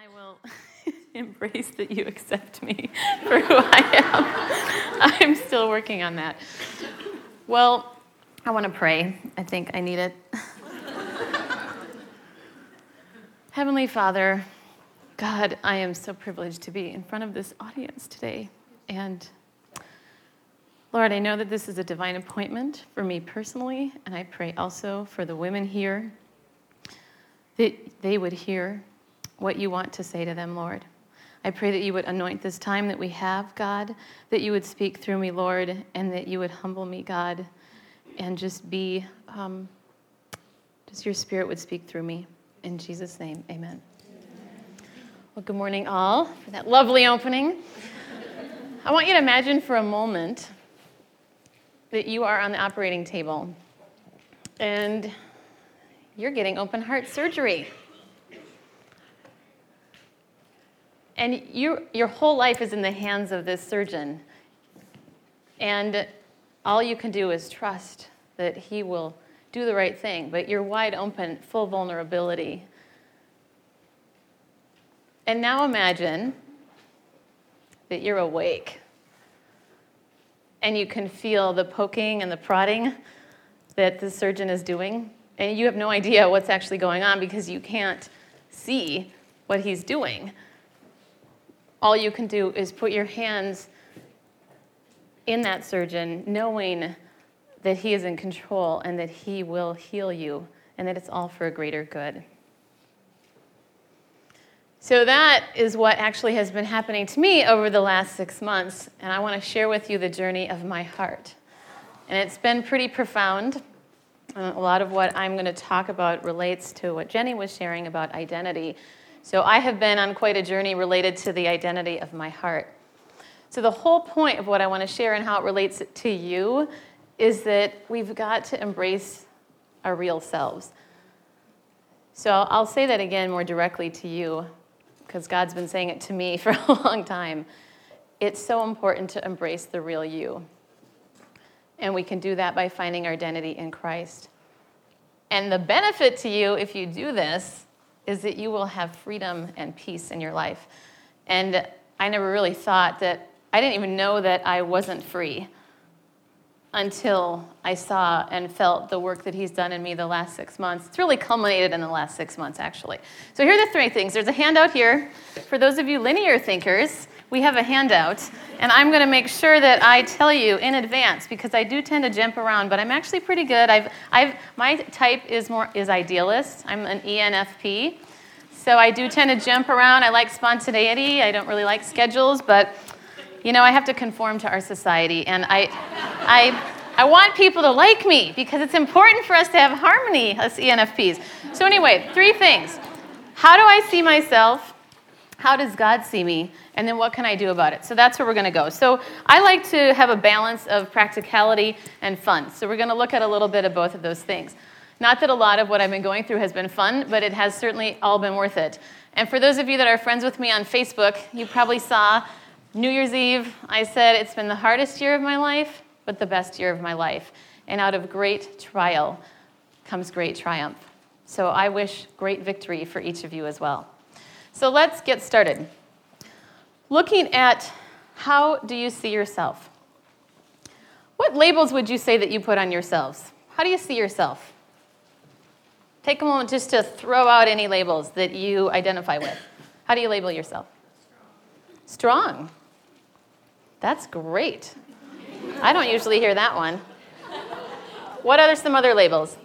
I will embrace that you accept me for who I am. I'm still working on that. Well, I want to pray. I think I need it. Heavenly Father, God, I am so privileged to be in front of this audience today. And Lord, I know that this is a divine appointment for me personally, and I pray also for the women here that they would hear what you want to say to them, Lord. I pray that you would anoint this time that we have, God, that you would speak through me, Lord, and that you would humble me, God, and just be, um, just your spirit would speak through me. In Jesus' name, amen. Well, good morning, all, for that lovely opening. I want you to imagine for a moment that you are on the operating table and you're getting open heart surgery. And you, your whole life is in the hands of this surgeon. And all you can do is trust that he will do the right thing, but you're wide open, full vulnerability. And now imagine that you're awake and you can feel the poking and the prodding that the surgeon is doing. And you have no idea what's actually going on because you can't see what he's doing all you can do is put your hands in that surgeon, knowing that he is in control and that he will heal you and that it's all for a greater good. So, that is what actually has been happening to me over the last six months, and I want to share with you the journey of my heart. And it's been pretty profound. Uh, a lot of what I'm going to talk about relates to what Jenny was sharing about identity so I have been on quite a journey related to the identity of my heart. So the whole point of what I want to share and how it relates to you is that we've got to embrace our real selves. So I'll say that again more directly to you because God's been saying it to me for a long time. It's so important to embrace the real you. And we can do that by finding our identity in Christ. And the benefit to you if you do this is that you will have freedom and peace in your life. And I never really thought that, I didn't even know that I wasn't free until I saw and felt the work that he's done in me the last six months. It's really culminated in the last six months, actually. So here are the three things. There's a handout here. For those of you linear thinkers, we have a handout, and I'm going to make sure that I tell you in advance because I do tend to jump around, but I'm actually pretty good. I've, I've, my type is more is idealist. I'm an ENFP, so I do tend to jump around. I like spontaneity. I don't really like schedules, but you know I have to conform to our society, and I, I, I want people to like me because it's important for us to have harmony as ENFPs. So anyway, three things. How do I see myself? How does God see me? And then what can I do about it? So that's where we're going to go. So I like to have a balance of practicality and fun. So we're going to look at a little bit of both of those things. Not that a lot of what I've been going through has been fun, but it has certainly all been worth it. And for those of you that are friends with me on Facebook, you probably saw New Year's Eve, I said it's been the hardest year of my life, but the best year of my life. And out of great trial comes great triumph. So I wish great victory for each of you as well. So let's get started. Looking at how do you see yourself? What labels would you say that you put on yourselves? How do you see yourself? Take a moment just to throw out any labels that you identify with. How do you label yourself? Strong. That's great. I don't usually hear that one. What are some other labels?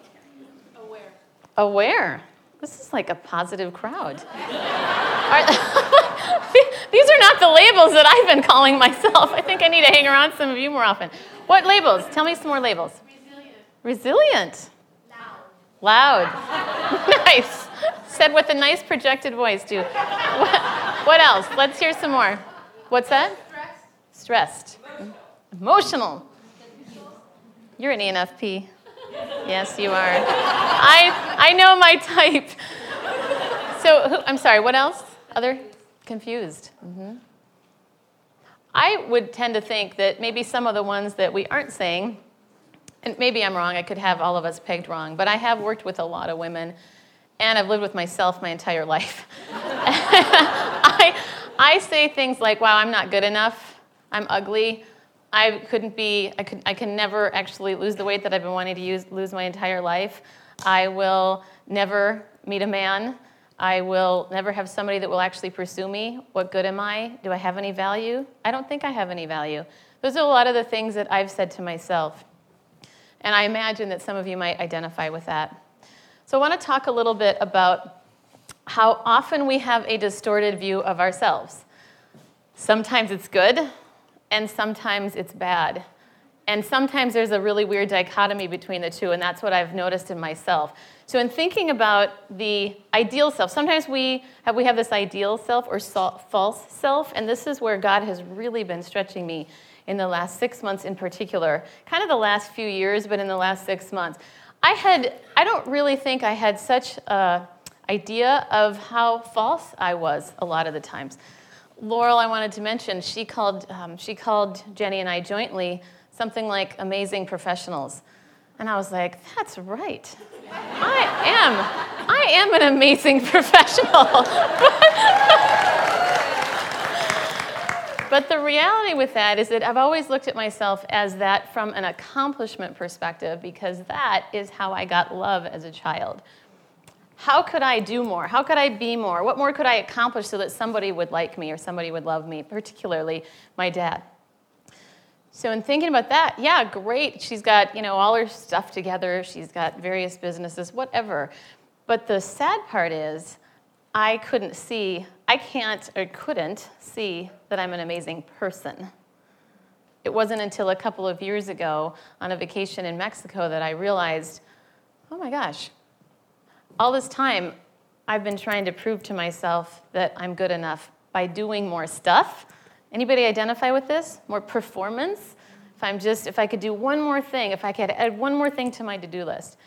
Aware. Aware. This is like a positive crowd. are, these are not the labels that I've been calling myself. I think I need to hang around some of you more often. What labels? Tell me some more labels. Resilient. Resilient. Loud. Loud. nice. Said with a nice projected voice, too. What, what else? Let's hear some more. What's that? Stressed. Stressed. Emotional. You're an ENFP. Yes, you are. I, I know my type. So, who, I'm sorry, what else? Other? Confused. Mm-hmm. I would tend to think that maybe some of the ones that we aren't saying, and maybe I'm wrong, I could have all of us pegged wrong, but I have worked with a lot of women, and I've lived with myself my entire life. I say things like, wow, I'm not good enough, I'm ugly, I couldn't be, I, could, I can never actually lose the weight that I've been wanting to use, lose my entire life. I will never meet a man. I will never have somebody that will actually pursue me. What good am I? Do I have any value? I don't think I have any value. Those are a lot of the things that I've said to myself. And I imagine that some of you might identify with that. So I want to talk a little bit about how often we have a distorted view of ourselves. Sometimes it's good, and sometimes it's bad. And sometimes there's a really weird dichotomy between the two, and that's what I've noticed in myself. So, in thinking about the ideal self, sometimes we have, we have this ideal self or false self, and this is where God has really been stretching me in the last six months in particular, kind of the last few years, but in the last six months. I had, I don't really think I had such a idea of how false I was a lot of the times. Laurel, I wanted to mention, she called, um, she called Jenny and I jointly something like amazing professionals. And I was like, that's right. I am. I am an amazing professional. but the reality with that is that I've always looked at myself as that from an accomplishment perspective because that is how I got love as a child. How could I do more? How could I be more? What more could I accomplish so that somebody would like me or somebody would love me, particularly my dad? So in thinking about that, yeah, great. She's got, you know, all her stuff together. She's got various businesses, whatever. But the sad part is I couldn't see, I can't or couldn't see that I'm an amazing person. It wasn't until a couple of years ago on a vacation in Mexico that I realized, oh my gosh, all this time I've been trying to prove to myself that I'm good enough by doing more stuff Anybody identify with this? More performance? If I'm just, if I could do one more thing, if I could add one more thing to my to do list.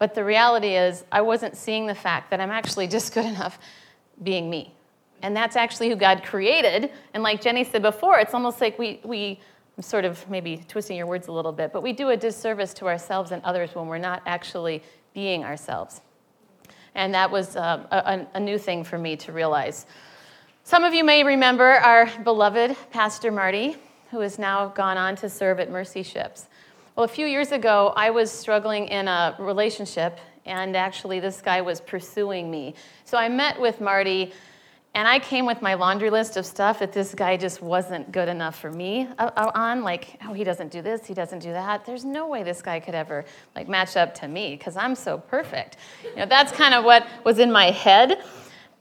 But the reality is, I wasn't seeing the fact that I'm actually just good enough being me. And that's actually who God created. And like Jenny said before, it's almost like we, we I'm sort of maybe twisting your words a little bit, but we do a disservice to ourselves and others when we're not actually being ourselves. And that was uh, a, a new thing for me to realize. Some of you may remember our beloved Pastor Marty, who has now gone on to serve at Mercy Ships. Well, a few years ago, I was struggling in a relationship, and actually, this guy was pursuing me. So I met with Marty, and I came with my laundry list of stuff that this guy just wasn't good enough for me uh, uh, on. Like, oh, he doesn't do this, he doesn't do that. There's no way this guy could ever like match up to me because I'm so perfect. You know, that's kind of what was in my head.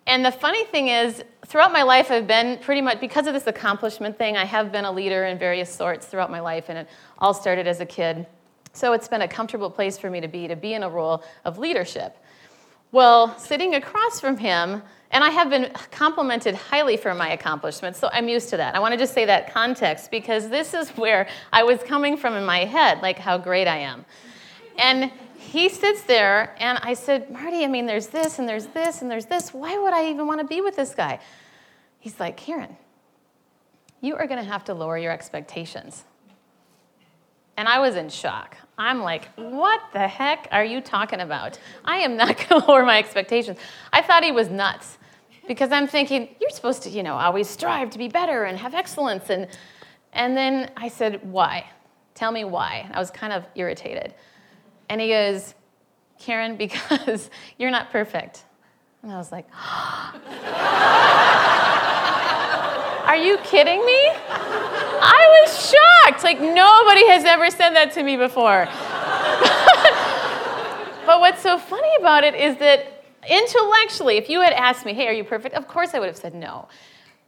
And the funny thing is, throughout my life, I've been pretty much, because of this accomplishment thing, I have been a leader in various sorts throughout my life, and it all started as a kid. So it's been a comfortable place for me to be, to be in a role of leadership. Well, sitting across from him, and I have been complimented highly for my accomplishments, so I'm used to that. I want to just say that context because this is where I was coming from in my head, like how great I am. And he sits there, and I said, Marty, I mean, there's this, and there's this, and there's this. Why would I even want to be with this guy? He's like, Karen, you are going to have to lower your expectations. And I was in shock. I'm like, what the heck are you talking about? I am not going to lower my expectations. I thought he was nuts because I'm thinking, you're supposed to, you know, always strive to be better and have excellence. And, and then I said, why? Tell me why. I was kind of irritated. And he goes, Karen, because you're not perfect. And I was like, Are you kidding me? I was shocked. Like, nobody has ever said that to me before. but what's so funny about it is that intellectually, if you had asked me, Hey, are you perfect? Of course I would have said no.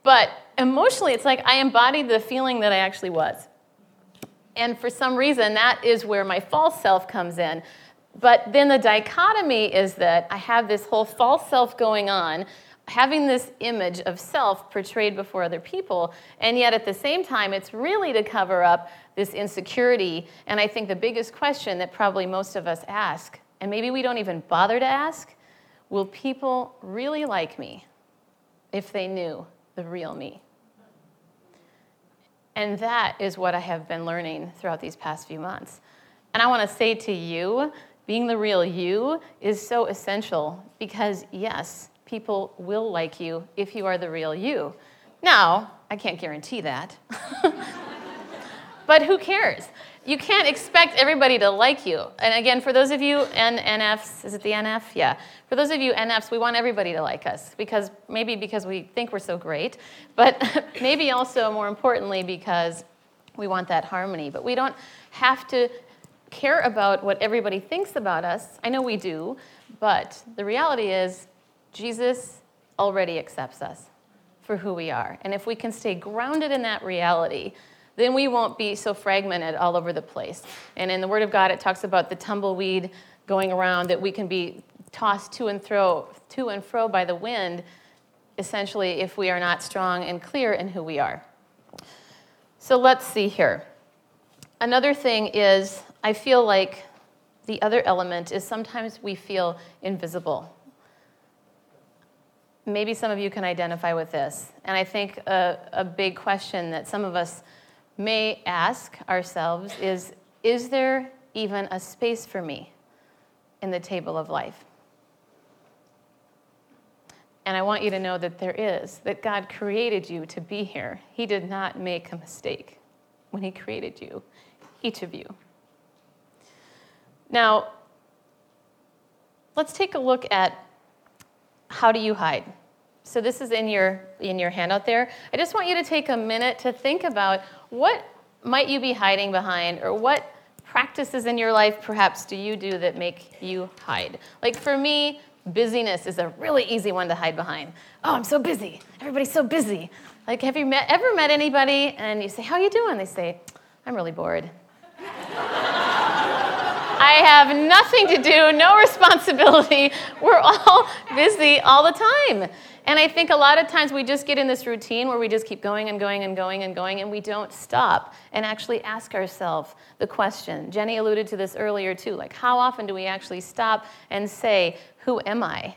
But emotionally, it's like I embodied the feeling that I actually was. And for some reason, that is where my false self comes in. But then the dichotomy is that I have this whole false self going on, having this image of self portrayed before other people, and yet at the same time, it's really to cover up this insecurity. And I think the biggest question that probably most of us ask, and maybe we don't even bother to ask, will people really like me if they knew the real me? And that is what I have been learning throughout these past few months. And I want to say to you, being the real you is so essential because, yes, people will like you if you are the real you. Now, I can't guarantee that. but who cares? You can't expect everybody to like you. And again, for those of you N- NFs, is it the NF? Yeah. For those of you NFs, we want everybody to like us because maybe because we think we're so great, but maybe also more importantly because we want that harmony. But we don't have to care about what everybody thinks about us. I know we do, but the reality is Jesus already accepts us for who we are. And if we can stay grounded in that reality, then we won't be so fragmented all over the place. And in the Word of God, it talks about the tumbleweed going around that we can be tossed to and fro, to and fro by the wind, essentially, if we are not strong and clear in who we are. So let's see here. Another thing is, I feel like the other element is sometimes we feel invisible maybe some of you can identify with this. And I think a, a big question that some of us may ask ourselves is Is there even a space for me in the table of life? And I want you to know that there is, that God created you to be here. He did not make a mistake when He created you, each of you. Now, let's take a look at how do you hide? So this is in your in your handout there. I just want you to take a minute to think about what might you be hiding behind or what practices in your life perhaps do you do that make you hide? Like for me, busyness is a really easy one to hide behind. Oh, I'm so busy. Everybody's so busy. Like have you met, ever met anybody and you say, "How you doing?" They say, "I'm really bored." I have nothing to do, no responsibility. We're all busy all the time. And I think a lot of times we just get in this routine where we just keep going and going and going and going, and we don't stop and actually ask ourselves the question. Jenny alluded to this earlier too like, how often do we actually stop and say, Who am I?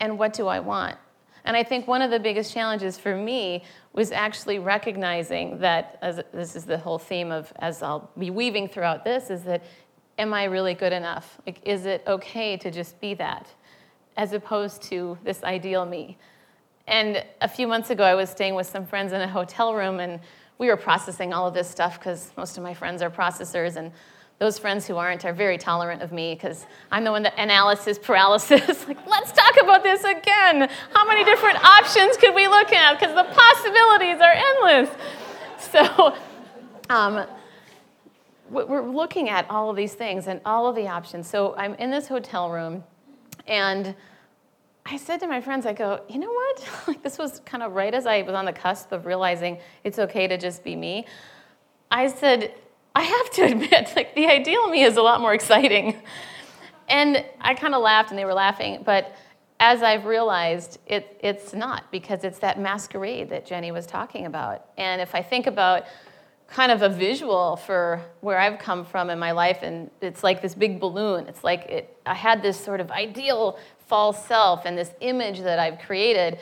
And what do I want? And I think one of the biggest challenges for me was actually recognizing that, as this is the whole theme of, as I'll be weaving throughout this, is that am I really good enough? Like, is it okay to just be that, as opposed to this ideal me? And a few months ago, I was staying with some friends in a hotel room, and we were processing all of this stuff because most of my friends are processors, and those friends who aren't are very tolerant of me because I'm the one that analysis paralysis. like, let's talk about this again. How many different options could we look at? Because the possibilities are endless. So, um, we're looking at all of these things and all of the options. So I'm in this hotel room, and I said to my friends, I go, you know what? like this was kind of right as I was on the cusp of realizing it's okay to just be me. I said, I have to admit, like the ideal me is a lot more exciting. And I kind of laughed, and they were laughing, but as I've realized, it, it's not because it's that masquerade that Jenny was talking about. And if I think about kind of a visual for where I've come from in my life, and it's like this big balloon. It's like it, I had this sort of ideal false self and this image that I've created,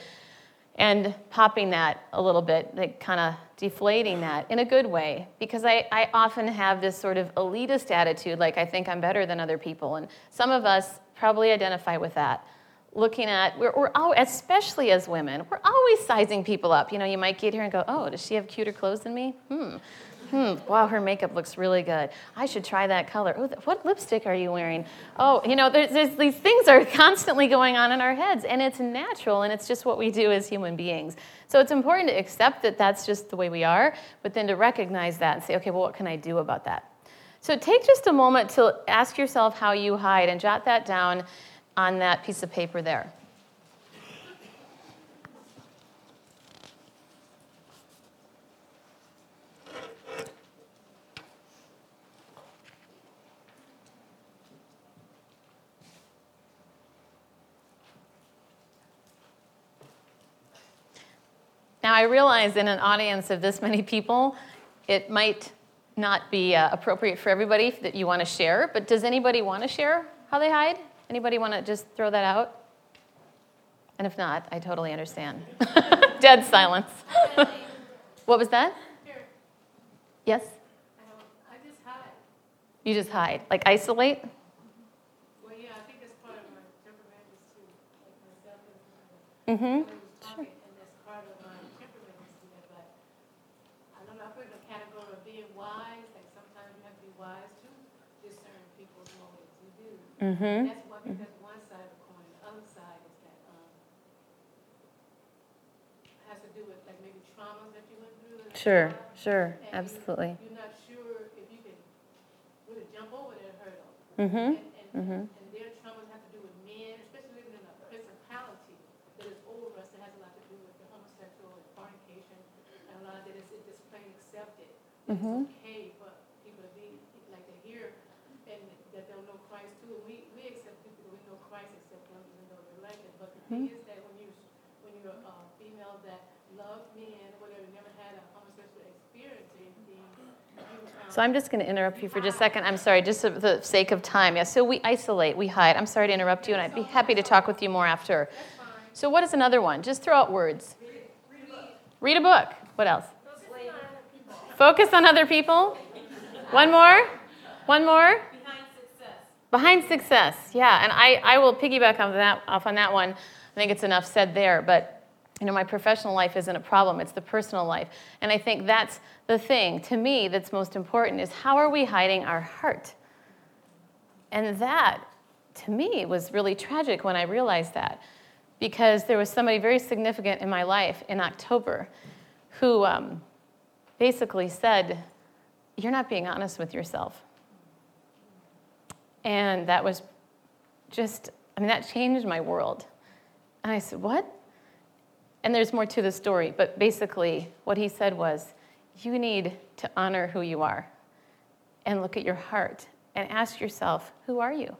and popping that a little bit, like kind of deflating that in a good way, because I, I often have this sort of elitist attitude, like I think I'm better than other people, and some of us probably identify with that looking at we're, we're all, especially as women we're always sizing people up. You know you might get here and go oh does she have cuter clothes than me? Hmm. Hmm. Wow her makeup looks really good. I should try that color. Oh what lipstick are you wearing? Oh you know there's, there's these things are constantly going on in our heads and it's natural and it's just what we do as human beings. So it's important to accept that that's just the way we are but then to recognize that and say okay well what can i do about that? So take just a moment to ask yourself how you hide and jot that down on that piece of paper there. Now, I realize in an audience of this many people, it might not be uh, appropriate for everybody that you want to share, but does anybody want to share how they hide? Anybody want to just throw that out? And if not, I totally understand. Dead silence. what was that? Yes? I just hide. You just hide. Like isolate? Well, yeah, I think that's part of my temperament is to, like myself and mm-hmm. talking, and that's part of my temperament put in a category of being wise. Like sometimes you have to be wise to discern people's motives. You do. Mm-hmm. One. Side of the coin. The other side is that um, has to do with like maybe traumas that you went through. as a Sure, child, sure, and you- absolutely. You're not sure if you can really jump over that hurdle. Mm-hmm. And, and, Mhm. and their traumas have to do with men, especially living in a principality that is over us, that has a lot to do with the homosexual and fornication, and a lot of that is just plain accepted. that Mhm. It's okay for people to be, like to hear, and that they'll know Christ too. And we, we accept people, we know Christ accept them even though they're elected. But is that when you, when you're a female that loves men, whatever, never had a homosexual experience or anything, So I'm just going to interrupt you for just a second. I'm sorry, just for the sake of time. Yeah, so we isolate, we hide. I'm sorry to interrupt you, and I'd be happy to talk with you more after. So what is another one? Just throw out words. Read a book. What else? Focus on other people. One more. One more. behind success. Behind success, yeah, and I, I will piggyback off that off on that one. I think it's enough said there, but you know, my professional life isn't a problem; it's the personal life, and I think that's the thing to me that's most important is how are we hiding our heart, and that to me was really tragic when I realized that, because there was somebody very significant in my life in October, who um, basically said, "You're not being honest with yourself." And that was just, I mean, that changed my world. And I said, What? And there's more to the story, but basically, what he said was, You need to honor who you are and look at your heart and ask yourself, Who are you?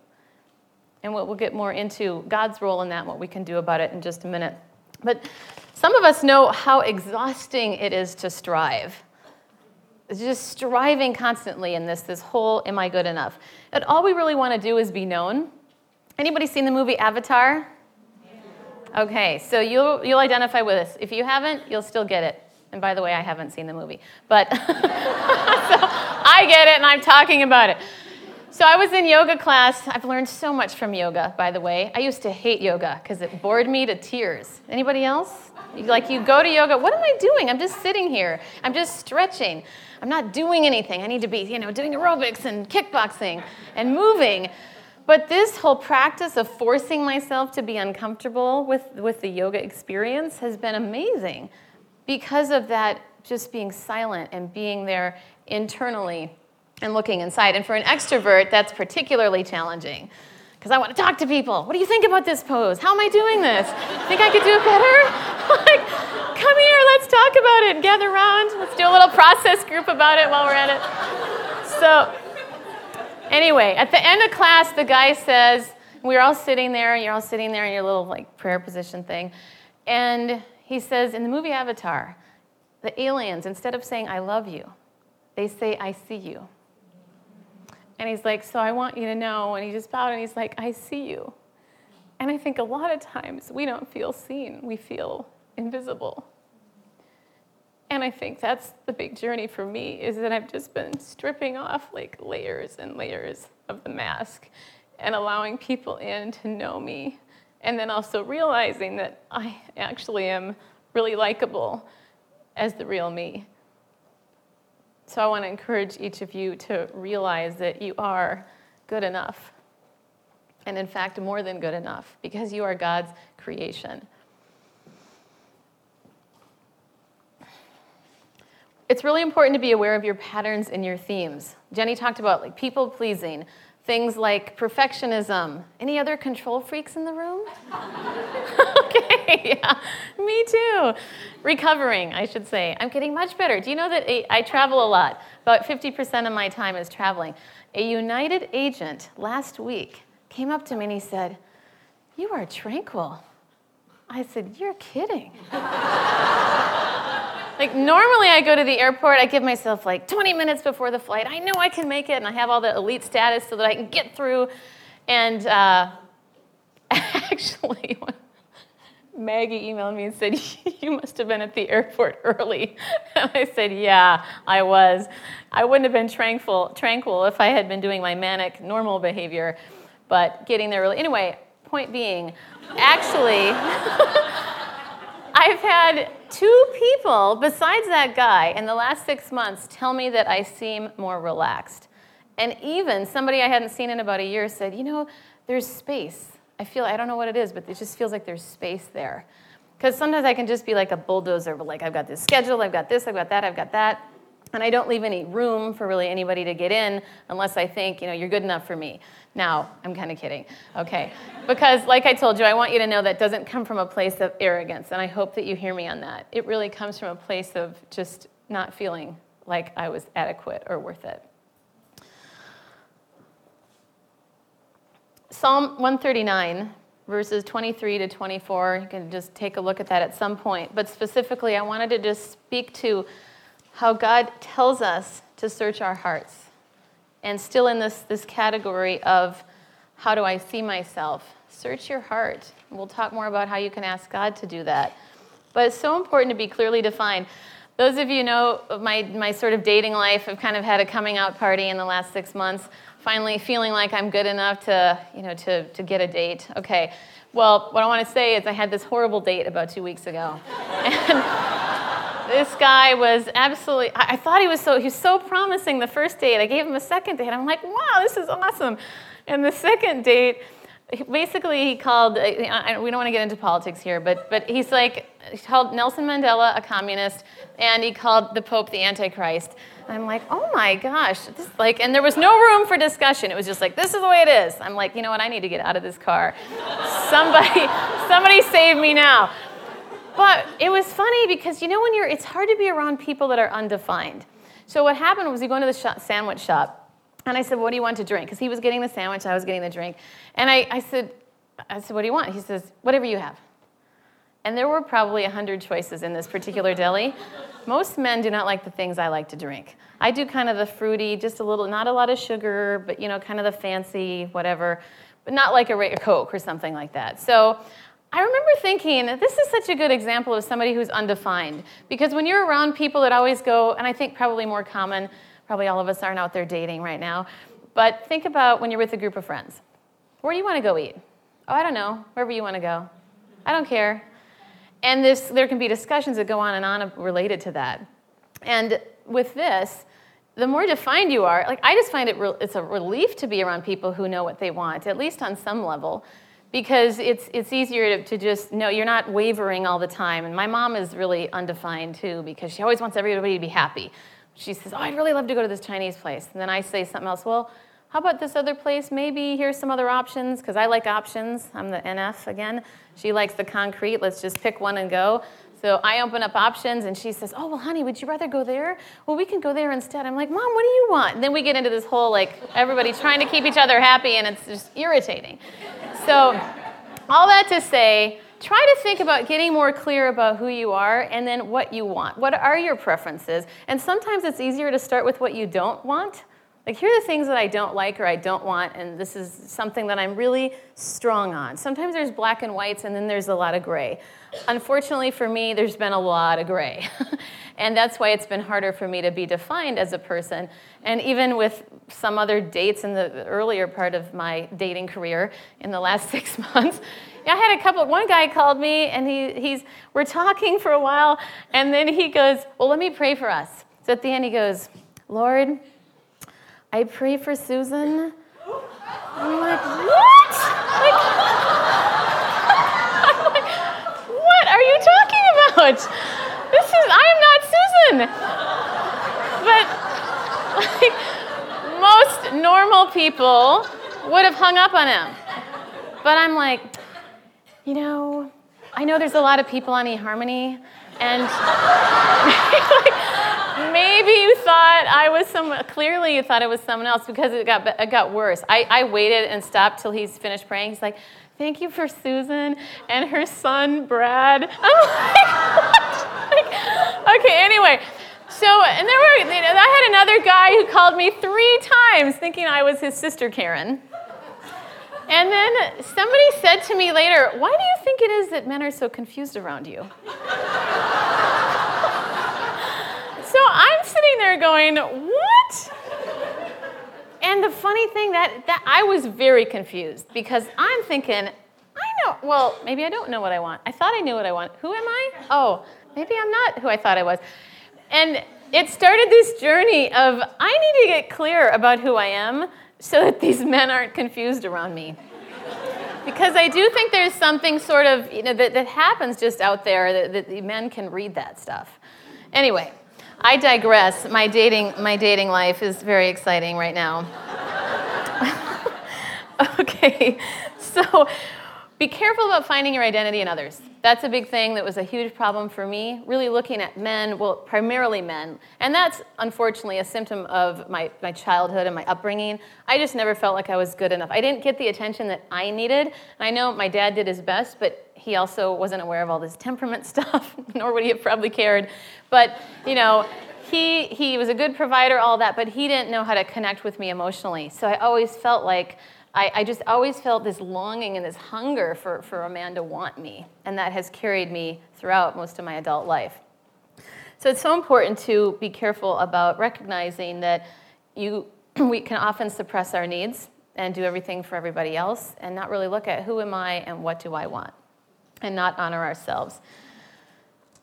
And what we'll get more into God's role in that, what we can do about it in just a minute. But some of us know how exhausting it is to strive just striving constantly in this this whole am i good enough and all we really want to do is be known anybody seen the movie avatar okay so you'll you'll identify with this. If you haven't you'll still get it. And by the way i haven't seen the movie. But so i get it and i'm talking about it. So i was in yoga class. I've learned so much from yoga by the way. I used to hate yoga because it bored me to tears. Anybody else? Like you go to yoga what am i doing? I'm just sitting here. I'm just stretching. I'm not doing anything. I need to be you know doing aerobics and kickboxing and moving but this whole practice of forcing myself to be uncomfortable with, with the yoga experience has been amazing because of that just being silent and being there internally and looking inside. And for an extrovert, that's particularly challenging because I want to talk to people. What do you think about this pose? How am I doing this? Think I could do it better? like, come here, let's talk about it. Gather around. Let's do a little process group about it while we're at it. So, Anyway, at the end of class, the guy says, we were all sitting there, and you're all sitting there in your little like prayer position thing. And he says, in the movie Avatar, the aliens, instead of saying, I love you, they say, I see you. And he's like, So I want you to know. And he just bowed and he's like, I see you. And I think a lot of times we don't feel seen, we feel invisible. And I think that's the big journey for me is that I've just been stripping off like layers and layers of the mask and allowing people in to know me. And then also realizing that I actually am really likable as the real me. So I want to encourage each of you to realize that you are good enough. And in fact, more than good enough because you are God's creation. It's really important to be aware of your patterns and your themes. Jenny talked about like people pleasing, things like perfectionism. Any other control freaks in the room? okay, yeah, me too. Recovering, I should say. I'm getting much better. Do you know that I travel a lot? About 50% of my time is traveling. A United agent last week came up to me and he said, You are tranquil. I said, You're kidding. Like normally I go to the airport, I give myself like 20 minutes before the flight. I know I can make it, and I have all the elite status so that I can get through. And uh, actually, Maggie emailed me and said, "You must have been at the airport early." And I said, "Yeah, I was. I wouldn't have been tranquil, tranquil if I had been doing my manic normal behavior, but getting there early. Anyway, point being, actually." I've had two people besides that guy in the last six months tell me that I seem more relaxed. And even somebody I hadn't seen in about a year said, you know, there's space. I feel, I don't know what it is, but it just feels like there's space there. Because sometimes I can just be like a bulldozer, but like I've got this schedule, I've got this, I've got that, I've got that. And I don't leave any room for really anybody to get in unless I think, you know, you're good enough for me. Now, I'm kind of kidding, okay? Because, like I told you, I want you to know that doesn't come from a place of arrogance, and I hope that you hear me on that. It really comes from a place of just not feeling like I was adequate or worth it. Psalm 139, verses 23 to 24, you can just take a look at that at some point. But specifically, I wanted to just speak to how God tells us to search our hearts. And still in this, this category of how do I see myself? Search your heart. We'll talk more about how you can ask God to do that. But it's so important to be clearly defined. Those of you know my, my sort of dating life, I've kind of had a coming out party in the last six months finally feeling like I'm good enough to, you know, to, to get a date. Okay. Well, what I want to say is I had this horrible date about two weeks ago. And this guy was absolutely, I, thought he was so, he was so promising the first date. I gave him a second date. I'm like, wow, this is awesome. And the second date, basically he called we don't want to get into politics here but but he's like he called nelson mandela a communist and he called the pope the antichrist i'm like oh my gosh this like and there was no room for discussion it was just like this is the way it is i'm like you know what i need to get out of this car somebody somebody save me now but it was funny because you know when you're it's hard to be around people that are undefined so what happened was we go into the shop, sandwich shop and I said, What do you want to drink? Because he was getting the sandwich, I was getting the drink. And I, I, said, I said, What do you want? He says, Whatever you have. And there were probably 100 choices in this particular deli. Most men do not like the things I like to drink. I do kind of the fruity, just a little, not a lot of sugar, but you know, kind of the fancy, whatever, but not like a, a Coke or something like that. So I remember thinking, this is such a good example of somebody who's undefined. Because when you're around people that always go, and I think probably more common, Probably all of us aren't out there dating right now. But think about when you're with a group of friends. Where do you want to go eat? Oh, I don't know. Wherever you want to go. I don't care. And this, there can be discussions that go on and on related to that. And with this, the more defined you are, like I just find it re- it's a relief to be around people who know what they want, at least on some level, because it's it's easier to, to just know you're not wavering all the time. And my mom is really undefined too, because she always wants everybody to be happy she says, Oh, I'd really love to go to this Chinese place. And then I say something else. Well, how about this other place? Maybe here's some other options, because I like options. I'm the NF again. She likes the concrete. Let's just pick one and go. So I open up options, and she says, Oh, well, honey, would you rather go there? Well, we can go there instead. I'm like, Mom, what do you want? And then we get into this whole like everybody trying to keep each other happy, and it's just irritating. So, all that to say, try to think about getting more clear about who you are and then what you want. What are your preferences? And sometimes it's easier to start with what you don't want. Like, here are the things that I don't like or I don't want, and this is something that I'm really strong on. Sometimes there's black and whites, and then there's a lot of gray. Unfortunately for me, there's been a lot of gray. and that's why it's been harder for me to be defined as a person. And even with some other dates in the earlier part of my dating career in the last six months, I had a couple, one guy called me and he, he's, we're talking for a while, and then he goes, Well, let me pray for us. So at the end, he goes, Lord, I pray for Susan. I'm like, What? Like, I'm like, what are you about? This is, I am not Susan. But, like, most normal people would have hung up on him. But I'm like, you know, I know there's a lot of people on eHarmony, and maybe you thought I was some. Clearly, you thought it was someone else because it got it got worse. I, I waited and stopped till he's finished praying. He's like, "Thank you for Susan and her son Brad." I'm like, like okay, anyway. So, and there were, I had another guy who called me three times thinking I was his sister Karen. And then somebody said to me later, Why do you think it is that men are so confused around you? so I'm sitting there going, What? And the funny thing that, that I was very confused because I'm thinking, I don't, well, maybe I don't know what I want. I thought I knew what I want. Who am I? Oh, maybe I'm not who I thought I was. And it started this journey of I need to get clear about who I am so that these men aren't confused around me. because I do think there's something sort of, you know, that, that happens just out there that, that the men can read that stuff. Anyway, I digress. My dating, my dating life is very exciting right now. okay, so be careful about finding your identity in others. That's a big thing that was a huge problem for me, really looking at men, well, primarily men. And that's unfortunately a symptom of my, my childhood and my upbringing. I just never felt like I was good enough. I didn't get the attention that I needed. And I know my dad did his best, but he also wasn't aware of all this temperament stuff, nor would he have probably cared. But, you know, he, he was a good provider, all that, but he didn't know how to connect with me emotionally. So I always felt like I, I, just always felt this longing and this hunger for, for a man to want me. And that has carried me throughout most of my adult life. So it's so important to be careful about recognizing that you, we can often suppress our needs and do everything for everybody else and not really look at who am I and what do I want and not honor ourselves.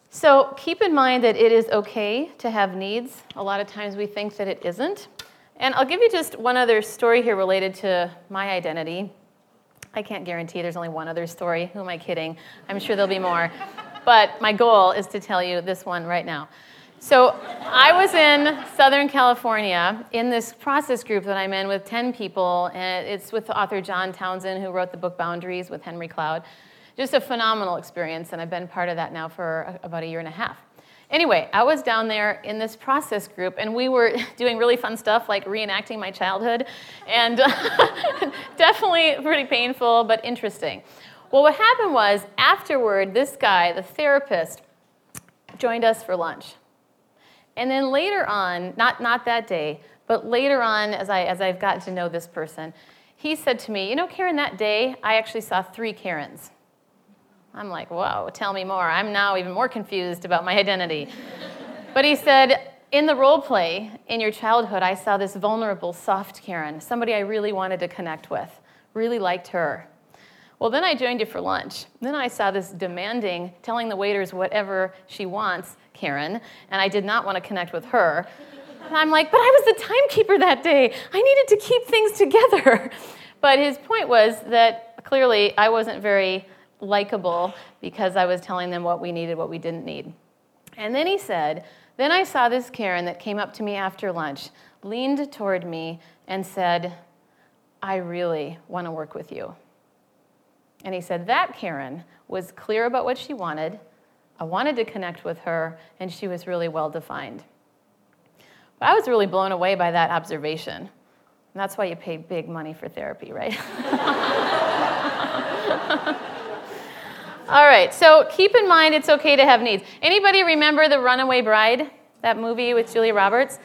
So keep in mind that it is okay to have needs. A lot of times we think that it isn't. And I'll give you just one other story here related to my identity. I can't guarantee there's only one other story. Who am I kidding? I'm sure there'll be more. But my goal is to tell you this one right now. So I was in Southern California in this process group that I'm in with 10 people, and it's with author John Townsend, who wrote the book Boundaries with Henry Cloud. Just a phenomenal experience, and I've been part of that now for about a year and a half. Anyway, I was down there in this process group, and we were doing really fun stuff like reenacting my childhood, and definitely pretty painful, but interesting. Well, what happened was afterward, this guy, the therapist, joined us for lunch. And then later on, not, not that day, but later on, as, I, as I've gotten to know this person, he said to me, You know, Karen, that day I actually saw three Karens. I'm like, whoa, tell me more. I'm now even more confused about my identity. but he said, in the role play in your childhood, I saw this vulnerable, soft Karen, somebody I really wanted to connect with, really liked her. Well, then I joined you for lunch. Then I saw this demanding, telling the waiters whatever she wants, Karen, and I did not want to connect with her. And I'm like, but I was the timekeeper that day. I needed to keep things together. But his point was that clearly I wasn't very likable because I was telling them what we needed, what we didn't need. And then he said, Then I saw this Karen that came up to me after lunch, leaned toward me, and said, I really want to work with you. And he said, That Karen was clear about what she wanted. I wanted to connect with her, and she was really well defined. But I was really blown away by that observation. And that's why you pay big money for therapy, right? All right, so keep in mind it's okay to have needs. Anybody remember The Runaway Bride, that movie with Julia Roberts?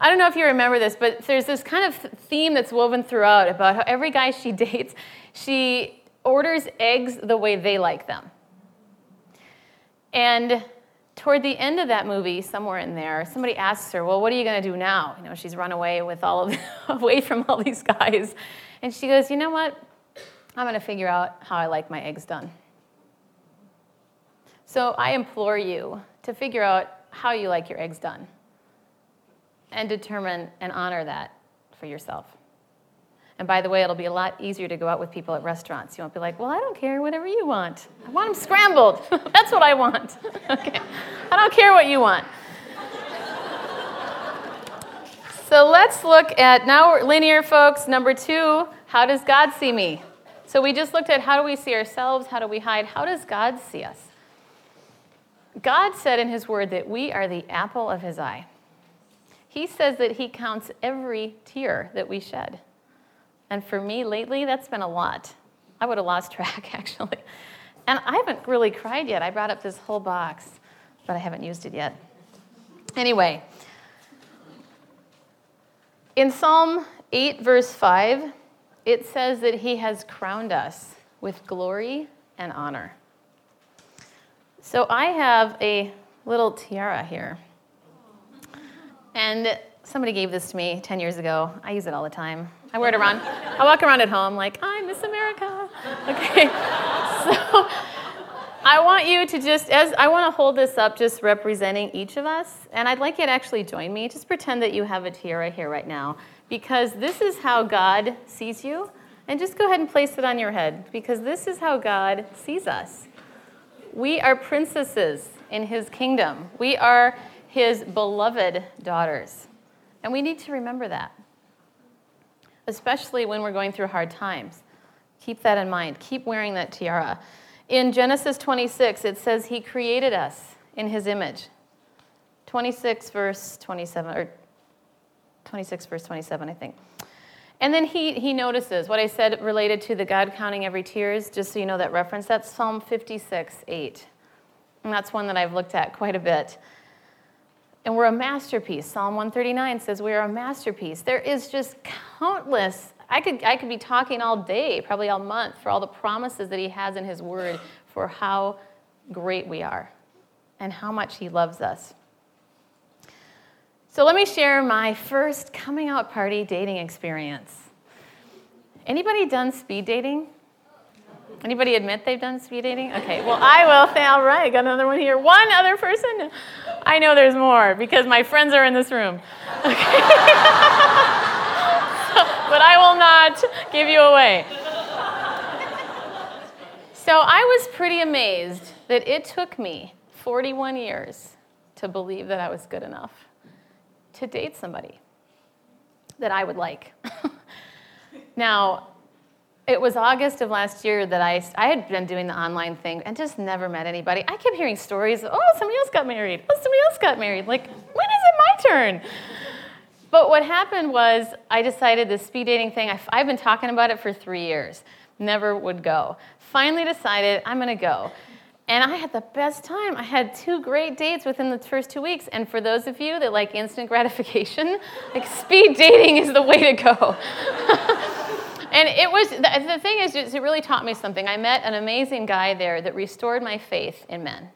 I don't know if you remember this, but there's this kind of theme that's woven throughout about how every guy she dates, she orders eggs the way they like them. And toward the end of that movie, somewhere in there, somebody asks her, "Well, what are you going to do now?" You know, she's run away with all of away from all these guys, and she goes, "You know what? I'm going to figure out how I like my eggs done." So I implore you to figure out how you like your eggs done and determine and honor that for yourself. And by the way, it'll be a lot easier to go out with people at restaurants. You won't be like, well, I don't care, whatever you want. I want them scrambled. That's what I want. okay. I don't care what you want. so let's look at now linear, folks. Number two, how does God see me? So we just looked at how do we see ourselves? How do we hide? How does God see us? God said in His Word that we are the apple of His eye. He says that He counts every tear that we shed. And for me lately, that's been a lot. I would have lost track, actually. And I haven't really cried yet. I brought up this whole box, but I haven't used it yet. Anyway, in Psalm 8, verse 5, it says that He has crowned us with glory and honor. So I have a little tiara here. And somebody gave this to me 10 years ago. I use it all the time. I wear it around. I walk around at home like, I'm Miss America. Okay. So I want you to just, as I want to hold this up, just representing each of us, and I'd like you to actually join me. Just pretend that you have a tiara here right now, because this is how God sees you. And just go ahead and place it on your head, because this is how God sees us. We are princesses in His kingdom, we are His beloved daughters. And we need to remember that, especially when we're going through hard times. Keep that in mind. Keep wearing that tiara. In Genesis 26, it says he created us in his image. 26, verse 27, or 26, verse 27, I think. And then he, he notices what I said related to the God counting every tears, just so you know that reference. That's Psalm 56, 8. And that's one that I've looked at quite a bit. And we're a masterpiece. Psalm 139 says we are a masterpiece. There is just countless I could, I could be talking all day, probably all month, for all the promises that He has in His Word for how great we are and how much He loves us. So let me share my first coming out party dating experience. Anybody done speed dating? Anybody admit they've done speed dating? Okay, well, I will say, all right, got another one here. One other person? I know there's more because my friends are in this room. Okay. but I will not give you away. So I was pretty amazed that it took me 41 years to believe that I was good enough to date somebody that I would like. now, it was August of last year that I, I had been doing the online thing and just never met anybody. I kept hearing stories oh, somebody else got married. Oh, somebody else got married. Like, when is it my turn? But what happened was I decided this speed dating thing, I've been talking about it for three years, never would go. Finally decided I'm going to go. And I had the best time. I had two great dates within the first two weeks. And for those of you that like instant gratification, like speed dating is the way to go. and it was, the thing is, it really taught me something. I met an amazing guy there that restored my faith in men.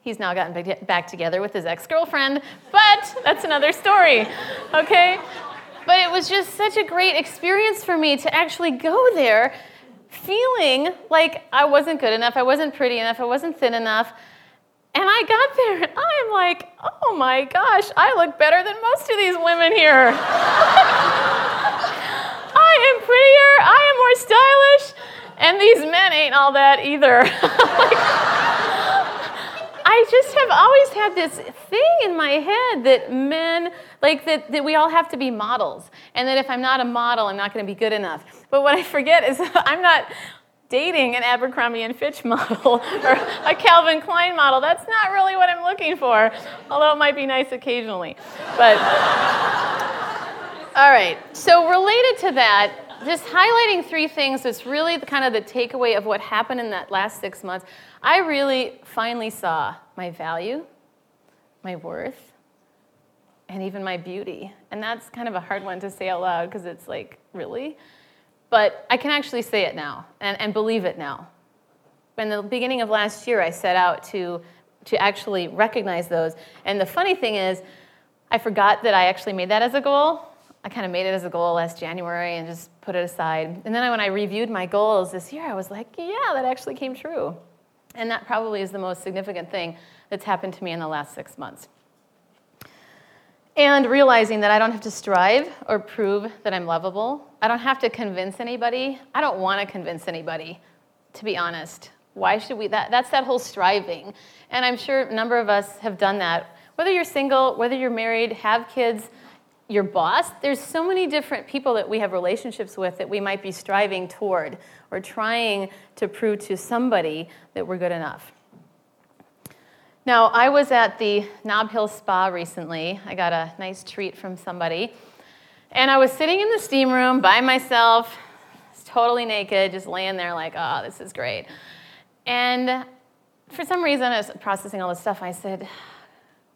He's now gotten back together with his ex girlfriend, but that's another story, okay? But it was just such a great experience for me to actually go there feeling like I wasn't good enough, I wasn't pretty enough, I wasn't thin enough. And I got there and I'm like, oh my gosh, I look better than most of these women here. I am prettier, I am more stylish, and these men ain't all that either. like, I just have always had this thing in my head that men, like that, that we all have to be models. And that if I'm not a model, I'm not to be good enough. But what I forget is I'm not dating an Abercrombie and Fitch model or a Calvin Klein model. That's not really what I'm looking for, although it might be nice occasionally. But all right. So related to that, just highlighting three things that's really kind of the takeaway of what happened in that last six months. I really finally saw my value, my worth, and even my beauty. And that's kind of a hard one to say out loud because it's like, really? But I can actually say it now and, and believe it now. In the beginning of last year, I set out to, to actually recognize those. And the funny thing is, I forgot that I actually made that as a goal. I kind of made it as a goal last January and just put it aside. And then when I reviewed my goals this year, I was like, yeah, that actually came true. And that probably is the most significant thing that's happened to me in the last six months. And realizing that I don't have to strive or prove that I'm lovable. I don't have to convince anybody. I don't want to convince anybody, to be honest. Why should we? That, that's that whole striving. And I'm sure a number of us have done that. Whether you're single, whether you're married, have kids, your boss, there's so many different people that we have relationships with that we might be striving toward or trying to prove to somebody that we're good enough. Now, I was at the Nob Hill Spa recently. I got a nice treat from somebody. And I was sitting in the steam room by myself, totally naked, just laying there like, oh, this is great. And for some reason, I was processing all this stuff. I said,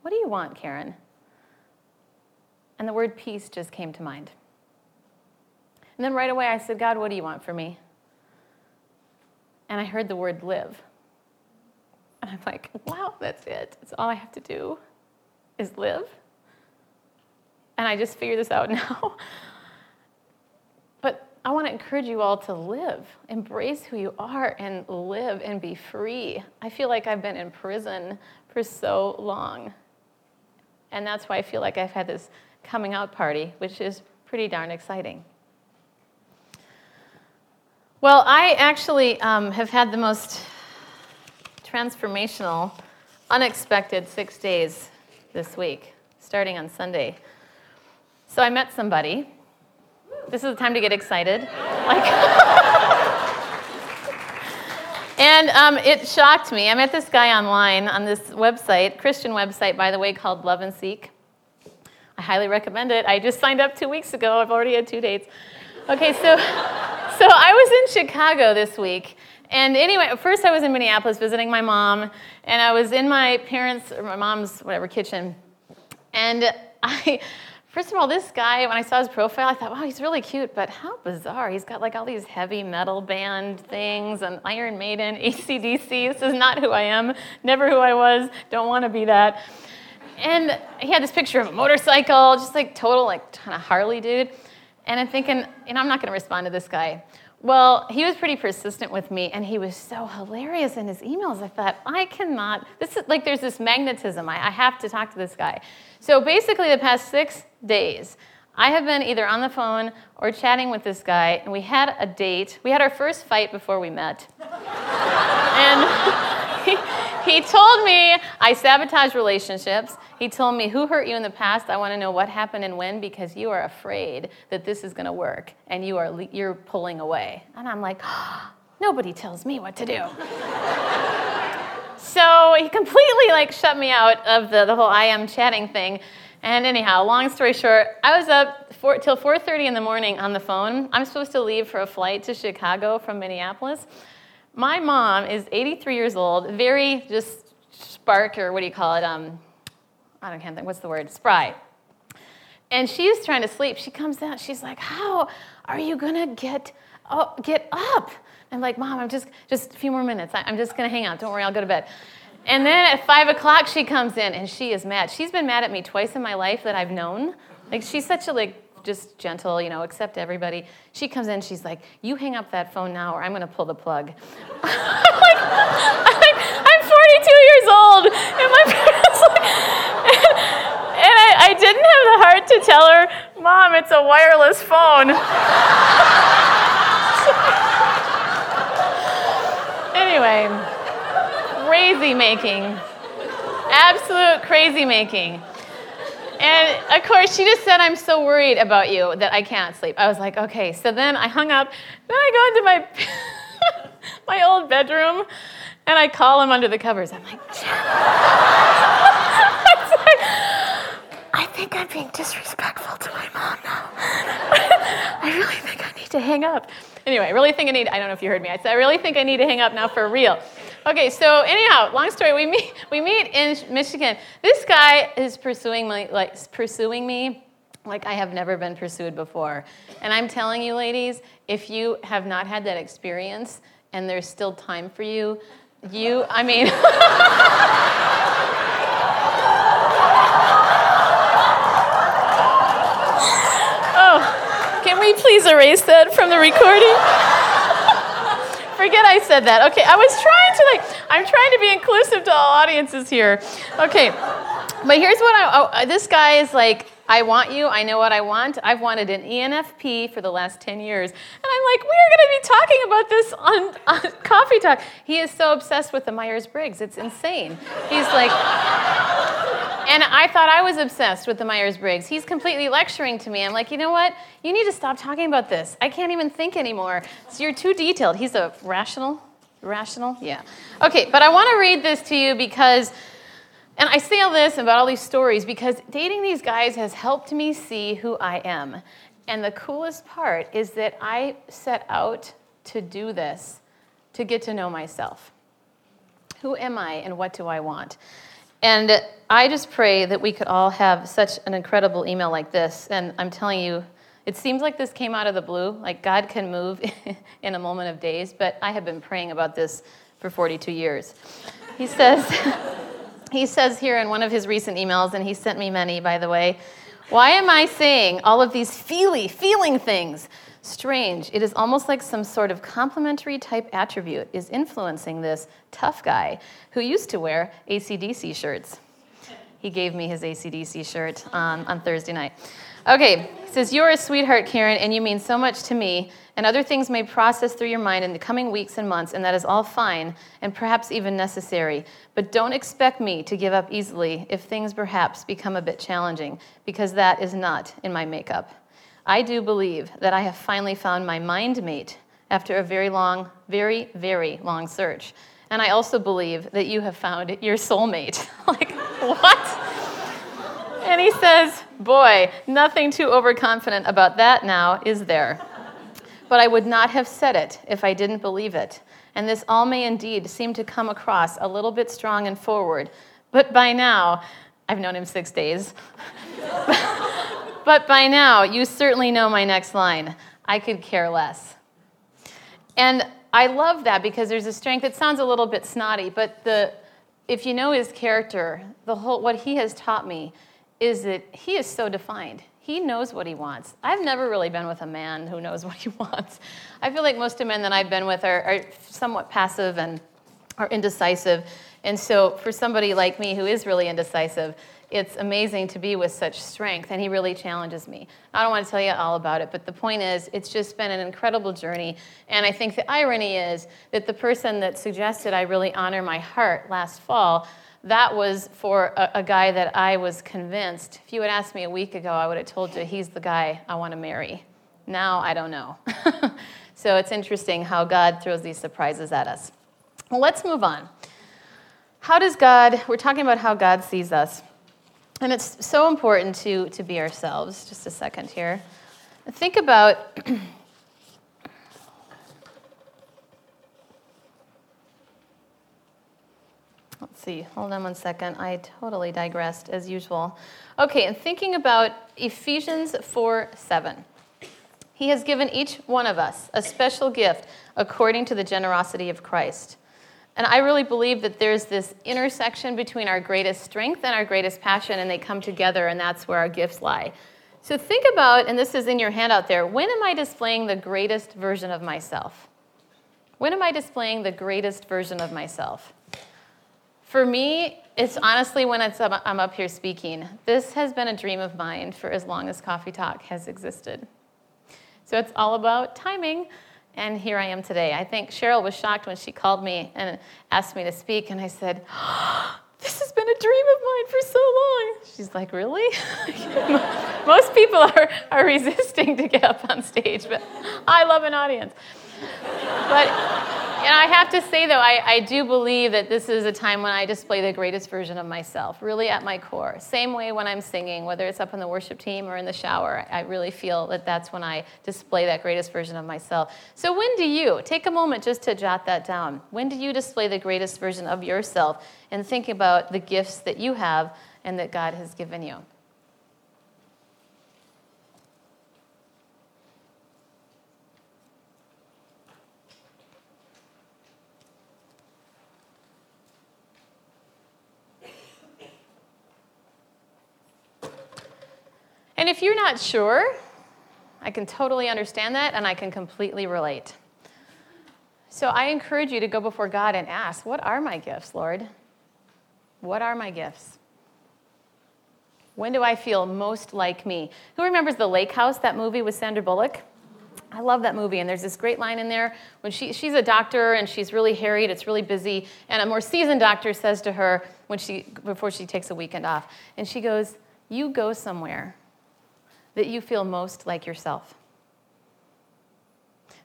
What do you want, Karen? And the word peace just came to mind. And then right away I said, God, what do you want for me? And I heard the word live. And I'm like, wow, that's it. That's all I have to do is live. And I just figured this out now. but I want to encourage you all to live, embrace who you are, and live and be free. I feel like I've been in prison for so long. And that's why I feel like I've had this coming out party, which is pretty darn exciting. Well, I actually um, have had the most transformational, unexpected six days this week, starting on Sunday. So I met somebody. This is the time to get excited. Like, and um, it shocked me. I met this guy online on this website, Christian website, by the way, called Love and Seek. I highly recommend it. I just signed up two weeks ago. I've already had two dates. Okay, so, so I was in Chicago this week. And anyway, first I was in Minneapolis visiting my mom, and I was in my parents' or my mom's whatever kitchen. And I, first of all, this guy, when I saw his profile, I thought, wow, he's really cute, but how bizarre. He's got like all these heavy metal band things and Iron Maiden, ACDC. This is not who I am, never who I was, don't want to be that. And he had this picture of a motorcycle, just like total, like kind of Harley dude. And I'm thinking, you know, I'm not going to respond to this guy. Well, he was pretty persistent with me, and he was so hilarious in his emails. I thought, I cannot, this is like there's this magnetism. I, I have to talk to this guy. So basically, the past six days, I have been either on the phone or chatting with this guy, and we had a date. We had our first fight before we met. and he, he told me I sabotage relationships. He told me, Who hurt you in the past? I want to know what happened and when because you are afraid that this is going to work and you are, you're pulling away. And I'm like, oh, Nobody tells me what to do. So he completely like shut me out of the, the whole IM chatting thing. And anyhow, long story short, I was up four, till 4:30 in the morning on the phone. I'm supposed to leave for a flight to Chicago from Minneapolis. My mom is 83 years old, very just spark or what do you call it? Um, I don't can't think. What's the word? Spry. And she's trying to sleep. She comes out. She's like, "How are you gonna get oh, get up?" I'm like, "Mom, I'm just just a few more minutes. I'm just gonna hang out. Don't worry, I'll go to bed." And then at five o'clock, she comes in and she is mad. She's been mad at me twice in my life that I've known. Like she's such a like just gentle, you know, accept everybody. She comes in, she's like, "You hang up that phone now, or I'm gonna pull the plug." I'm, like, I'm 42 years old, and my parents like, and I, I didn't have the heart to tell her, "Mom, it's a wireless phone." anyway, crazy making, absolute crazy making. And of course, she just said, I'm so worried about you that I can't sleep. I was like, okay. So then I hung up. Then I go into my, my old bedroom and I call him under the covers. I'm like, I think I'm being disrespectful to my mom now. I really think I need to hang up. Anyway, I really think I need, I don't know if you heard me. I said, I really think I need to hang up now for real. Okay, so anyhow, long story. We meet, we meet in Michigan. This guy is pursuing me, like pursuing me like I have never been pursued before. And I'm telling you, ladies, if you have not had that experience and there's still time for you, you, I mean. oh, can we please erase that from the recording? forget I said that. Okay, I was trying to like, I'm trying to be inclusive to all audiences here. Okay, but here's what I, oh, uh, this guy is like, I want you, I know what I want. I've wanted an ENFP for the last 10 years. And I'm like, we're going to be talking about this on, on Coffee Talk. He is so obsessed with the Myers Briggs, it's insane. He's like, and I thought I was obsessed with the Myers Briggs. He's completely lecturing to me. I'm like, you know what? You need to stop talking about this. I can't even think anymore. So you're too detailed. He's a rational, rational? Yeah. Okay, but I want to read this to you because, and I say all this about all these stories because dating these guys has helped me see who I am. And the coolest part is that I set out to do this to get to know myself. Who am I and what do I want? And I just pray that we could all have such an incredible email like this. And I'm telling you, it seems like this came out of the blue. Like God can move in a moment of days, but I have been praying about this for 42 years. He says, he says here in one of his recent emails, and he sent me many, by the way, why am I saying all of these feely, feeling things? Strange. It is almost like some sort of complementary type attribute is influencing this tough guy who used to wear ACDC shirts. He gave me his ACDC shirt on, on Thursday night. Okay, he says, You're a sweetheart, Karen, and you mean so much to me, and other things may process through your mind in the coming weeks and months, and that is all fine and perhaps even necessary. But don't expect me to give up easily if things perhaps become a bit challenging, because that is not in my makeup. I do believe that I have finally found my mind mate after a very long, very, very long search. And I also believe that you have found your soulmate. like, what? And he says, Boy, nothing too overconfident about that now, is there? But I would not have said it if I didn't believe it. And this all may indeed seem to come across a little bit strong and forward. But by now, I've known him six days. But by now, you certainly know my next line I could care less. And I love that because there's a strength. It sounds a little bit snotty, but the, if you know his character, the whole, what he has taught me is that he is so defined. He knows what he wants. I've never really been with a man who knows what he wants. I feel like most of the men that I've been with are, are somewhat passive and are indecisive. And so, for somebody like me who is really indecisive, it's amazing to be with such strength, and he really challenges me. I don't want to tell you all about it, but the point is, it's just been an incredible journey. And I think the irony is that the person that suggested I really honor my heart last fall, that was for a, a guy that I was convinced. If you had asked me a week ago, I would have told you he's the guy I want to marry. Now I don't know. so it's interesting how God throws these surprises at us. Well, let's move on. How does God, we're talking about how God sees us. And it's so important to, to be ourselves. Just a second here. Think about Let's see, hold on one second. I totally digressed as usual. Okay, and thinking about Ephesians 4 7. He has given each one of us a special gift according to the generosity of Christ. And I really believe that there's this intersection between our greatest strength and our greatest passion, and they come together, and that's where our gifts lie. So think about, and this is in your handout there, when am I displaying the greatest version of myself? When am I displaying the greatest version of myself? For me, it's honestly when it's, I'm up here speaking. This has been a dream of mine for as long as Coffee Talk has existed. So it's all about timing and here I am today. I think Cheryl was shocked when she called me and asked me to speak, and I said, This has been a dream of mine for so long. She's like, Really? Most people are, are resisting to get up on stage, but I love an audience. But and I have to say, though, I, I do believe that this is a time when I display the greatest version of myself, really at my core. Same way when I'm singing, whether it's up on the worship team or in the shower, I really feel that that's when I display that greatest version of myself. So, when do you, take a moment just to jot that down, when do you display the greatest version of yourself and think about the gifts that you have and that God has given you? And if you're not sure, I can totally understand that and I can completely relate. So I encourage you to go before God and ask, What are my gifts, Lord? What are my gifts? When do I feel most like me? Who remembers The Lake House, that movie with Sandra Bullock? I love that movie, and there's this great line in there when she, she's a doctor and she's really harried, it's really busy, and a more seasoned doctor says to her when she, before she takes a weekend off, and she goes, You go somewhere that you feel most like yourself.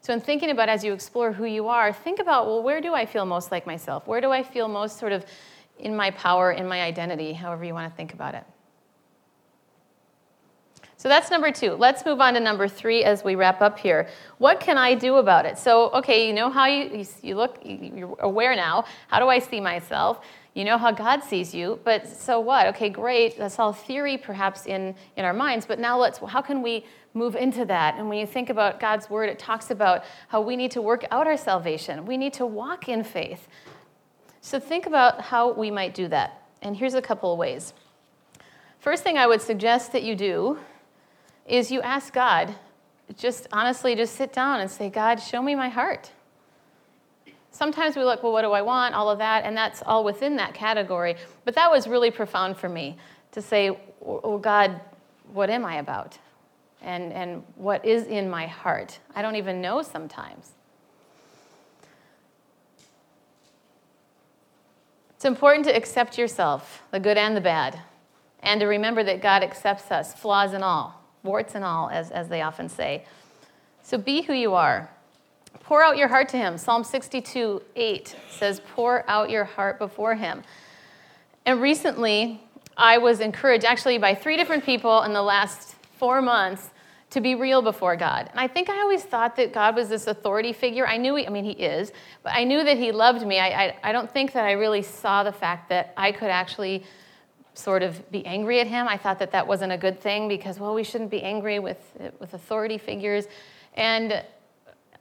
So, in thinking about as you explore who you are, think about well, where do I feel most like myself? Where do I feel most sort of in my power, in my identity, however you want to think about it? So that's number two. Let's move on to number three as we wrap up here. What can I do about it? So, okay, you know how you, you look, you're aware now. How do I see myself? You know how God sees you, but so what? Okay, great. That's all theory perhaps in, in our minds, but now let's, how can we move into that? And when you think about God's word, it talks about how we need to work out our salvation, we need to walk in faith. So think about how we might do that. And here's a couple of ways. First thing I would suggest that you do is you ask God just honestly just sit down and say, God, show me my heart. Sometimes we look, well, what do I want? All of that, and that's all within that category. But that was really profound for me to say, oh, God, what am I about? And, and what is in my heart? I don't even know sometimes. It's important to accept yourself, the good and the bad, and to remember that God accepts us, flaws and all, warts and all, as, as they often say. So be who you are. Pour out your heart to Him. Psalm 62 8 says, Pour out your heart before Him. And recently, I was encouraged actually by three different people in the last four months to be real before God. And I think I always thought that God was this authority figure. I knew, he, I mean, He is, but I knew that He loved me. I, I, I, don't think that I really saw the fact that I could actually sort of be angry at Him. I thought that that wasn't a good thing because, well, we shouldn't be angry with, with authority figures. And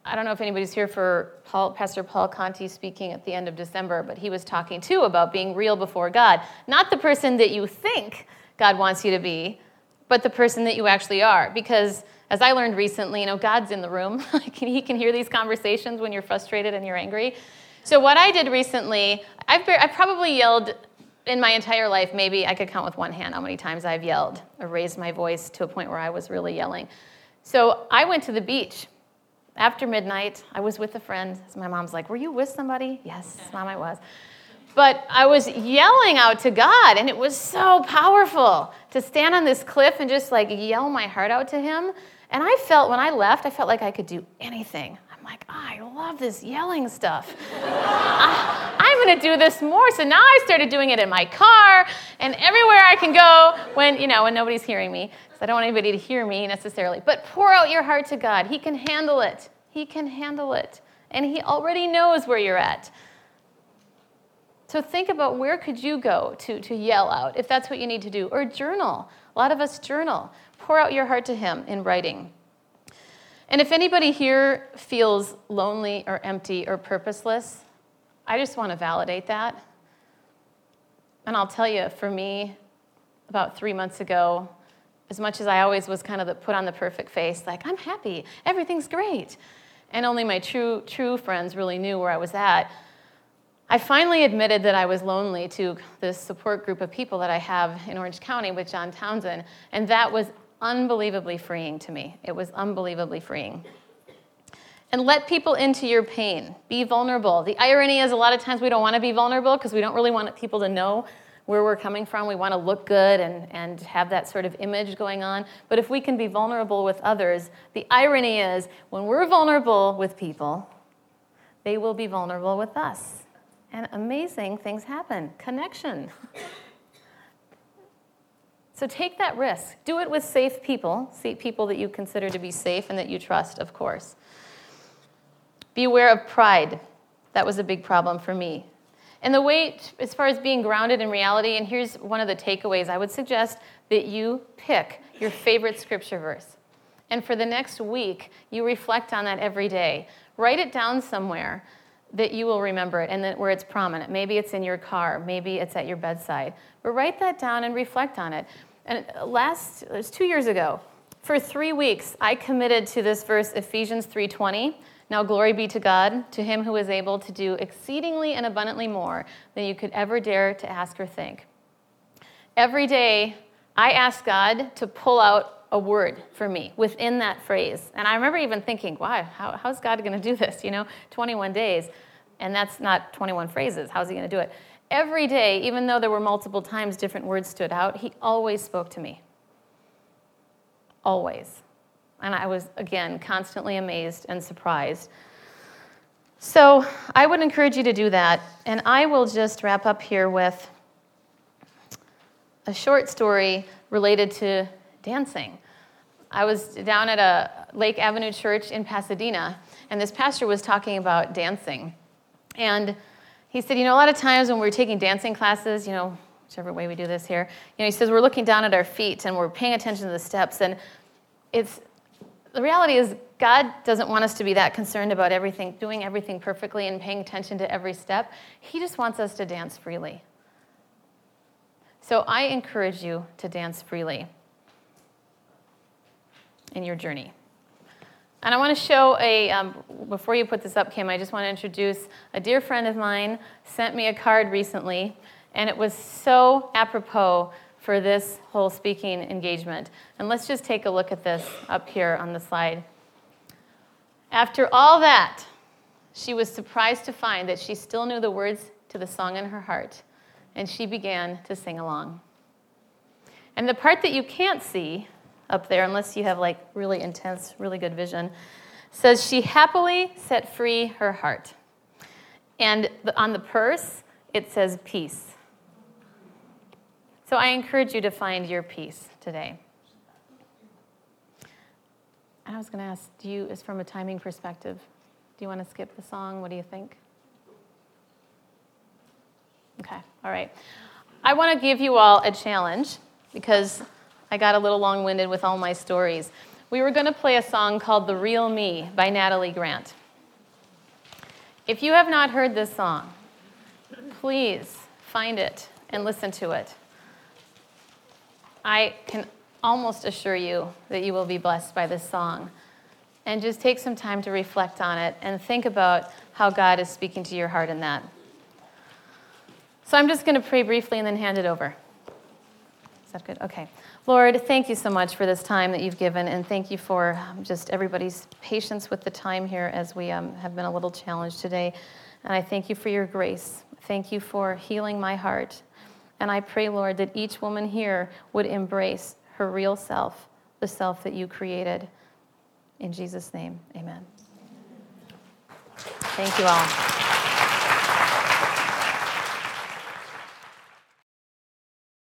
I don't know if anybody's here for Paul, Pastor Paul Conti speaking at the end of December, but he was talking too about being real before God. Not the person that you think God wants you to be, but the person that you actually are. Because as I learned recently, you know, God's in the room. he can hear these conversations when you're frustrated and you're angry. So what I did recently, I've, I probably yelled in my entire life, maybe I could count with one hand how many times I've yelled or raised my voice to a point where I was really yelling. So I went to the beach after midnight. I was with a friend. My mom's like, Were you with somebody? Yes, mom, I was. But I was yelling out to God, and it was so powerful to stand on this cliff and just like yell my heart out to Him. And I felt when I left, I felt like I could do anything. I'm like, oh, I love this yelling stuff. I, I'm going to do this more. So now I started doing it in my car and everywhere I can go when, you know, when nobody's hearing me. I don't want anybody to hear me necessarily. But pour out your heart to God. He can handle it. He can handle it. And He already knows where you're at. So think about where could you go to, to yell out if that's what you need to do, or journal. A lot of us journal. Pour out your heart to Him in writing. And if anybody here feels lonely or empty or purposeless, I just want to validate that. And I'll tell you, for me, about three months ago, as much as I always was kind of the, put on the perfect face, like, I'm happy, everything's great, and only my true, true friends really knew where I was at, I finally admitted that I was lonely to this support group of people that I have in Orange County with John Townsend, and that was unbelievably freeing to me. It was unbelievably freeing. And let people into your pain. Be vulnerable. The irony is, a lot of times we don't want to be vulnerable because we don't really want people to know where we're coming from. We want to look good and, and have that sort of image going on. But if we can be vulnerable with others, the irony is, when we're vulnerable with people, they will be vulnerable with us and amazing things happen. Connection. so take that risk. Do it with safe people, see people that you consider to be safe and that you trust, of course. Be aware of pride. That was a big problem for me. And the way, as far as being grounded in reality, and here's one of the takeaways I would suggest that you pick your favorite scripture verse. And for the next week, you reflect on that every day. Write it down somewhere that you will remember it and that where it's prominent. Maybe it's in your car, maybe it's at your bedside. But write that down and reflect on it. And last, it was two years ago, for three weeks, I committed to this verse, Ephesians 3:20. Now glory be to God, to him who is able to do exceedingly and abundantly more than you could ever dare to ask or think. Every day, I ask God to pull out a word for me within that phrase. And I remember even thinking, wow, how, how's God going to do this? You know, 21 days, and that's not 21 phrases. How's he going to do it? Every day, even though there were multiple times different words stood out, he always spoke to me. Always. And I was, again, constantly amazed and surprised. So I would encourage you to do that. And I will just wrap up here with a short story related to dancing. I was down at a Lake Avenue church in Pasadena, and this pastor was talking about dancing. And he said, You know, a lot of times when we're taking dancing classes, you know, whichever way we do this here, you know, he says we're looking down at our feet and we're paying attention to the steps. And it's the reality is, God doesn't want us to be that concerned about everything, doing everything perfectly and paying attention to every step. He just wants us to dance freely. So I encourage you to dance freely in your journey. And I want to show a, um, before you put this up, Kim, I just want to introduce a dear friend of mine sent me a card recently, and it was so apropos for this whole speaking engagement. And let's just take a look at this up here on the slide. After all that, she was surprised to find that she still knew the words to the song in her heart, and she began to sing along. And the part that you can't see up there, unless you have like really intense, really good vision, says she happily set free her heart. And on the purse, it says peace. So I encourage you to find your peace today. I was going to ask, do you, is from a timing perspective, do you want to skip the song? What do you think? Okay, all right. I want to give you all a challenge because I got a little long winded with all my stories. We were going to play a song called The Real Me by Natalie Grant. If you have not heard this song, please find it and listen to it. I can almost assure you that you will be blessed by this song. And just take some time to reflect on it and think about how God is speaking to your heart in that. So I'm just going to pray briefly and then hand it over. Is that good? Okay. Lord, thank you so much for this time that you've given, and thank you for um, just everybody's patience with the time here as we um, have been a little challenged today. And I thank you for your grace. Thank you for healing my heart. And I pray, Lord, that each woman here would embrace her real self, the self that you created. In Jesus' name, amen. Thank you all.